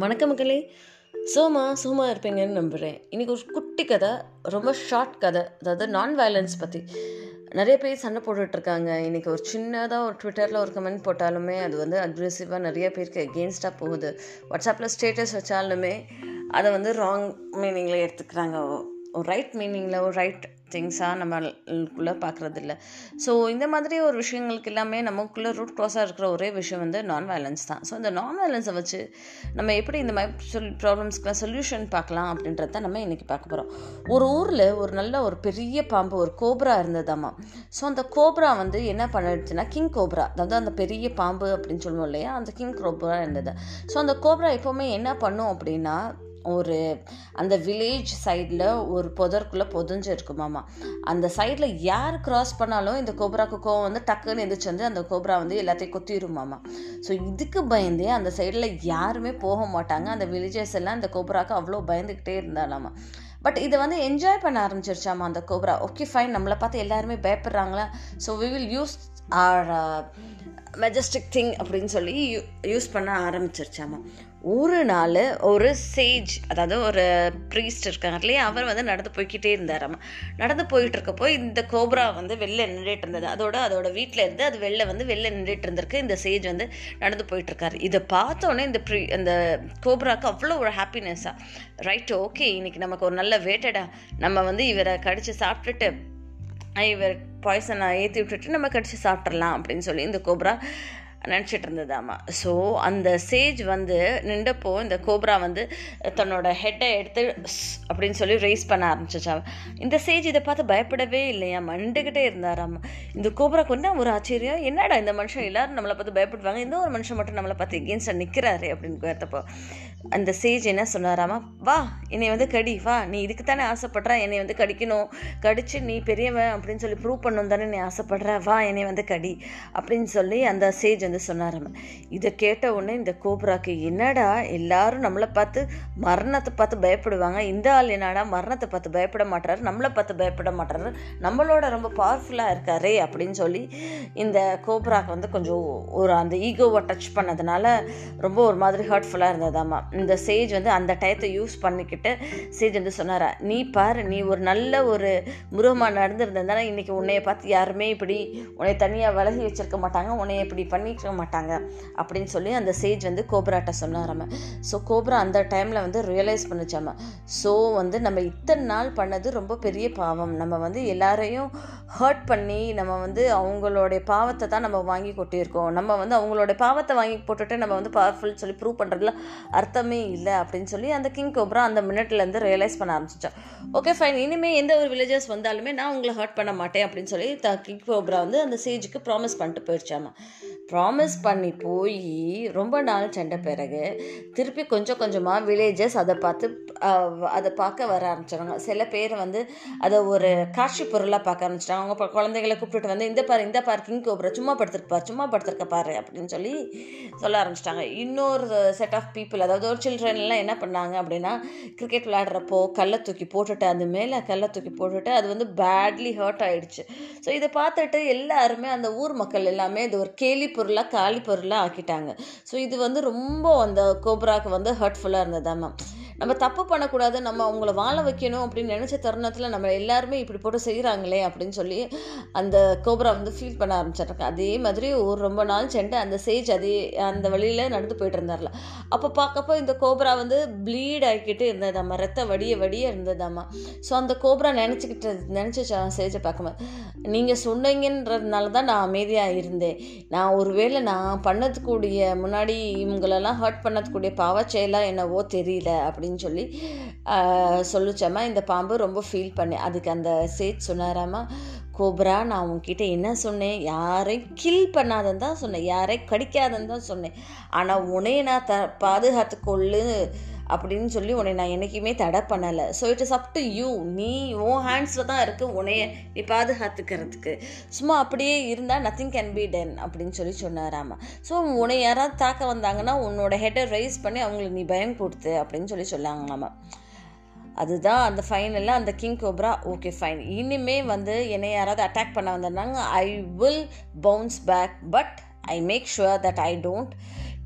வணக்க மக்களே. சோமா சோமா இருப்பீங்கன்னு நம்புகிறேன் இன்றைக்கி ஒரு குட்டி கதை ரொம்ப ஷார்ட் கதை. அதாவது நான் வயலன்ஸ் பற்றி நிறைய பேர் சண்டை போட்டுட்ருக்காங்க இன்றைக்கி ஒரு சின்னதாக ஒரு ட்விட்டரில் ஒரு கமெண்ட் போட்டாலுமே அது வந்து அக்ரெசிவாக நிறைய பேருக்கு எகெயின்ஸ்டாக போகுது. வாட்ஸ்அப்பில் ஸ்டேட்டஸ் வச்சாலுமே அதை வந்து ராங் மீனிங்கில் எடுத்துக்கிறாங்க. ஒரு ரைட் மீனிங்கில் ஒரு ரைட் திங்ஸாக நம்மளுக்குள்ளே பார்க்குறது இல்லை ஸோ இந்த மாதிரி ஒரு விஷயங்களுக்கு எல்லாமே நமக்குள்ளே ரூட் க்ராஸாக இருக்கிற ஒரே விஷயம் வந்து நான் வயலன்ஸ் தான். ஸோ இந்த நான் வயலன்ஸை வச்சு நம்ம எப்படி இந்த மாதிரி சொல் ப்ராப்ளம்ஸ்க்குலாம் சொல்யூஷன் பார்க்கலாம் அப்படின்றத நம்ம இன்றைக்கி பார்க்க போகிறோம் ஒரு ஊரில் ஒரு நல்ல ஒரு பெரிய பாம்பு ஒரு கோப்ரா இருந்ததாம்மா ஸோ அந்த கோப்ரா வந்து என்ன பண்ணிடுச்சுன்னா கிங் கோப்ரா அதாவது அந்த பெரிய பாம்பு அப்படின்னு சொல்லுவோம் இல்லையா? அந்த கிங் கோப்ரா இருந்தது. ஸோ அந்த கோப்ரா எப்போவுமே என்ன பண்ணும் அப்படின்னா ஒரு அந்த வில்லேஜ் சைடில் ஒரு புதற்குள்ளே புதஞ்சு இருக்குமாமா அந்த சைடில் யார் கிராஸ் பண்ணாலும் இந்த கோப்ராக்கு கோவம் வந்து டக்குன்னு எந்திரிச்சு வந்து அந்த கோப்ரா வந்து எல்லாத்தையும் கொத்திருமாமா ஸோ இதுக்கு பயந்தே அந்த சைடில் யாருமே போக மாட்டாங்க. அந்த வில்லேஜஸ் எல்லாம் இந்த கோப்ராக்கு அவ்வளோ பயந்துக்கிட்டே இருந்தாலாமா. பட் இதை வந்து என்ஜாய் பண்ண ஆரம்பிச்சிருச்சாமா அந்த கோப்ரா. ஓகே ஃபைன் நம்மளை பார்த்து எல்லாருமே பயப்படுறாங்களா? So we will use our majestic thing அப்படின்னு சொல்லி யூஸ் பண்ண ஆரம்பிச்சிருச்சாமா. ஒரு நாள் ஒரு சேஜ் அதாவது ஒரு ப்ரீஸ்ட் இருக்காங்க இல்லையா அவர் வந்து நடந்து போய்கிட்டே இருந்தார் நடந்து போயிட்டு இருக்கப்போ இந்த கோப்ரா வந்து வெளில நின்றுட்டு இருந்தது. அதோட அதோட வீட்டில் இருந்து அது வெளில வந்து வெளில நின்றுட்டு இருந்திருக்கு. இந்த சேஜ் வந்து நடந்து போயிட்டு இருக்காரு இதை பார்த்தோன்னே இந்த ப்ரீ அந்த கோப்ராக்கு அவ்வளோ ஒரு ஹாப்பினஸ்ஸாக ரைட் ஓகே இன்னைக்கு நமக்கு ஒரு நல்ல வேட்டடா. நம்ம வந்து இவரை கடிச்சு சாப்பிட்டுட்டு இவர் பாய்சனை ஏற்றி விட்டுட்டு நம்ம கடிச்சு சாப்பிட்றலாம் அப்படின்னு சொல்லி இந்த கோப்ரா நினச்சிட்டு இருந்ததாமா ஸோ அந்த சேஜ் வந்து நின்றப்போ இந்த கோப்ரா வந்து தன்னோட ஹெட்டை எடுத்து அப்படின்னு சொல்லி ரைஸ் பண்ண ஆரம்பிச்சிச்சா இந்த சேஜ் இதை பார்த்து பயப்படவே இல்லையா? மண்டுக்கிட்டே இருந்தாராமா. இந்த கோப்ராக்கு வந்து ஒரு ஆச்சரியம்? என்னடா இந்த மனுஷன் எல்லாரும் நம்மளை பார்த்து பயப்படுவாங்க? இந்த ஒரு மனுஷன் மட்டும் நம்மளை பார்த்து எகேன்ஸ்டாக நிற்கிறாரு அப்படின்னு கேட்டப்போ. அந்த சேஜ் என்ன சொன்னாராமா வா என்னை வந்து கடி வா நீ இதுக்கு தானே ஆசைப்படுற என்னை வந்து கடிக்கணும் கடிச்சு நீ பெரியவன் அப்படின்னு சொல்லி ப்ரூவ் பண்ணணும் தானே நீ ஆசைப்படுற வா என்னை வந்து கடி அப்படின்னு சொல்லி அந்த சேஜ் வந்து சொன்னாராமா. இதை கேட்ட உடனே இந்த கோப்ராக்கு என்னடா எல்லாரும் நம்மளை பார்த்து மரணத்தை பார்த்து பயப்படுவாங்க இந்த ஆள் என்னடா மரணத்தை பார்த்து பயப்பட மாட்டாரு நம்மளை பார்த்து பயப்பட மாட்டாரு நம்மளோட ரொம்ப பவர்ஃபுல்லாக இருக்காரே அப்படின்னு சொல்லி இந்த கோப்ராக்கு வந்து கொஞ்சம் ஒரு அந்த ஈகோவை டச் பண்ணதுனால ரொம்ப ஒரு மாதிரி ஹர்ட்ஃபுல்லாக இருந்ததாமா. இந்த சேஜ் வந்து அந்த டயத்தை யூஸ் பண்ணிக்கிட்டு சேஜ் வந்து சொன்னாரா நீ பாரு நீ ஒரு நல்ல ஒரு முருகமாக நடந்திருந்ததுனால இன்றைக்கி உன்னைய பார்த்து யாருமே இப்படி உன்னை தனியாக விலகி வச்சிருக்க மாட்டாங்க உன்னைய இப்படி பண்ணிக்க மாட்டாங்க. அப்படின்னு சொல்லி அந்த சேஜ் வந்து கோப்ராட்ட சொன்னாராம ஸோ கோப்ரா அந்த டைமில் வந்து ரியலைஸ் பண்ணிச்சாம ஸோ வந்து நம்ம இத்தனை நாள் பண்ணது ரொம்ப பெரிய பாவம். நம்ம வந்து எல்லாரையும் ஹர்ட் பண்ணி நம்ம வந்து அவங்களுடைய பாவத்தை தான் நம்ம வாங்கி கொட்டியிருக்கோம். நம்ம வந்து அவங்களோட பாவத்தை வாங்கி போட்டுட்டு நம்ம வந்து பவர்ஃபுல் சொல்லி ப்ரூவ் பண்ணுறதுல அர்த்தம் இல்லை அப்படின்னு சொல்லி அந்த கிங் கோப்ரா அந்த மினிட்லேருந்து ரியலைஸ் பண்ண ஆரம்பிச்சிச்சான் ஓகே ஃபைன் இனிமேல் எந்த ஒரு வில்லேஜஸ் வந்தாலுமே நான் உங்களை ஹர்ட் பண்ண மாட்டேன் அப்படின்னு சொல்லி த கிங் கோப்ரா வந்து அந்த சேஜுக்கு ப்ராமிஸ் பண்ணிட்டு போயிடுச்சாமா. ப்ராமிஸ் பண்ணி போய் ரொம்ப நாள் சென்ற பிறகு திருப்பி கொஞ்சம் கொஞ்சமாக வில்லேஜஸ் அதை பார்த்து அதை பார்க்க வர ஆரம்பிச்சிடுறாங்க. சில பேர் வந்து அதை ஒரு காட்சி பொருளாக பார்க்க ஆரம்பிச்சிட்டாங்க. அவங்க குழந்தைகளை கூப்பிட்டு வந்து இந்த பாரு இந்த பாரு கிங் கோபுரம் சும்மா படுத்துருப்பா சும்மா படுத்துருக்க பாரு அப்படின்னு சொல்லி சொல்ல ஆரம்பிச்சிட்டாங்க. இன்னொரு செட் ஆஃப் பீப்புள் அதாவது ஒரு சில்ட்ரன்லாம் என்ன பண்ணாங்க அப்படின்னா கிரிக்கெட் விளையாடுறப்போ கல்லை தூக்கி போட்டுட்டு அது மேலே கல்லை தூக்கி போட்டுட்டு அது வந்து பேட்லி ஹர்ட் ஆகிடுச்சு ஸோ இதை பார்த்துட்டு எல்லாருமே அந்த ஊர் மக்கள் எல்லாமே இது ஒரு கேலி பொருளாக காலி பொருளாக ஆக்கிட்டாங்க. ஸோ இது வந்து ரொம்ப அந்த கோப்ராக்கு வந்து ஹர்ட்ஃபுல்லாக இருந்ததாம்மா நம்ம தப்பு பண்ணக்கூடாது நம்ம அவங்கள வாழ வைக்கணும் அப்படின்னு நினச்ச தருணத்தில் நம்ம எல்லாருமே இப்படி போட்டு செய்கிறாங்களே அப்படின்னு சொல்லி அந்த கோப்ரா வந்து ஃபீல் பண்ண ஆரம்பிச்சிட்றாங்க. அதே மாதிரி ஒரு ரொம்ப நாள் சென்று அந்த சேஜ் அதே அந்த வழியில் நடந்து போயிட்டு இருந்தார்ல. அப்போ பார்க்கப்போ இந்த கோப்ரா வந்து ப்ளீட் ஆகிக்கிட்டு இருந்ததாம்மா ரத்த வடிய வடிய இருந்ததாம்மா. ஸோ அந்த கோப்ரா நினச்சிக்கிட்டு நினச்சி சேஜை பார்க்கும்போது நீங்கள் சொன்னீங்கன்றதுனால தான் நான் அமைதியாக இருந்தேன். நான் ஒருவேளை நான் பண்ணதுக்கூடிய முன்னாடி இவங்களெல்லாம் ஹர்ட் பண்ணதுக்கூடிய பாவச்செயலாக என்னவோ தெரியல அப்படின்னு அப்படின்னு சொல்லி சொல்லிச்சாமா இந்த பாம்பு ரொம்ப ஃபீல் பண்ணேன். அதுக்கு அந்த சேத் சொன்னாராமா கோப்ரா நான் உன்கிட்ட என்ன சொன்னேன்? யாரையும் கில் பண்ணாதன்னு தான் சொன்னேன். யாரையும் கடிக்காதன்னு தான் சொன்னேன். ஆனால் உனையை நான் த பாதுகாத்துக்கொள்ளு அப்படின்னு சொல்லி உன்னை நான் என்றைக்குமே தடை பண்ணலை. So it is up to you நீ உன் ஹேண்ட்ஸில் தான் இருக்குது உன்னைய நீ பாதுகாத்துக்கிறதுக்கு. சும்மா அப்படியே இருந்தால் நத்திங் கேன் பி டென் அப்படின்னு சொல்லி சொன்னாராமா ஸோ உன்னை யாராவது தாக்க வந்தாங்கன்னா உன்னோட ஹெட்டை ரைஸ் பண்ணி அவங்களுக்கு நீ பயம் கொடுத்து அப்படின்னு சொல்லி சொல்லாங்களாமா அதுதான் அந்த ஃபைனலில் அந்த கிங் கோப்ரா ஓகே ஃபைன் இனிமே வந்து என்னை யாராவது அட்டாக் பண்ண வந்திருந்தாங்க I will bounce back but I make sure that I don't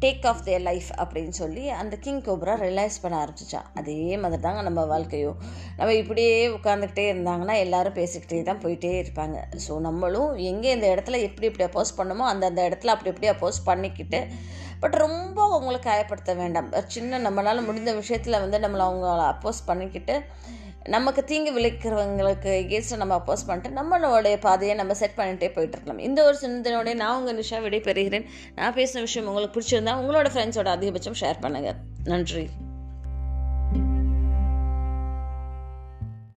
take off their life அப்படின்னு சொல்லி அந்த கிங் கோப்ரா ரியலைஸ் பண்ண ஆரம்பிச்சிச்சான் அதே மாதிரி தாங்க நம்ம வாழ்க்கையும். நம்ம இப்படியே உட்காந்துக்கிட்டே இருந்தாங்கன்னா எல்லாரும் பேசிக்கிட்டே தான் போயிட்டே இருப்பாங்க. ஸோ நம்மளும் எங்கே இந்த இடத்துல எப்படி எப்படி அப்போஸ் பண்ணுமோ அந்தந்த இடத்துல அப்படி எப்படி அப்போஸ் பண்ணிக்கிட்டு பட் ரொம்ப அவங்கள காயப்படுத்த வேண்டாம். சின்ன நம்மளால் முடிந்த விஷயத்தில் வந்து நம்மளை அவங்கள அப்போஸ் பண்ணிக்கிட்டு நமக்கு தீங்கு விளைக்கிறவங்களுக்கு எகேன்ஸ்டாக நம்ம அப்போஸ் பண்ணிட்டு நம்மளோடைய பாதையை நம்ம செட் பண்ணிகிட்டே போயிட்டு இருக்கலாம் இந்த ஒரு சிந்தனையோடய நான் உங்கள் நிஷா விடை பெறுகிறேன் நான் பேசின விஷயம் உங்களுக்கு பிடிச்சிருந்தா உங்களோட ஃப்ரெண்ட்ஸோட அதிகபட்சம் ஷேர் பண்ணுங்கள் நன்றி.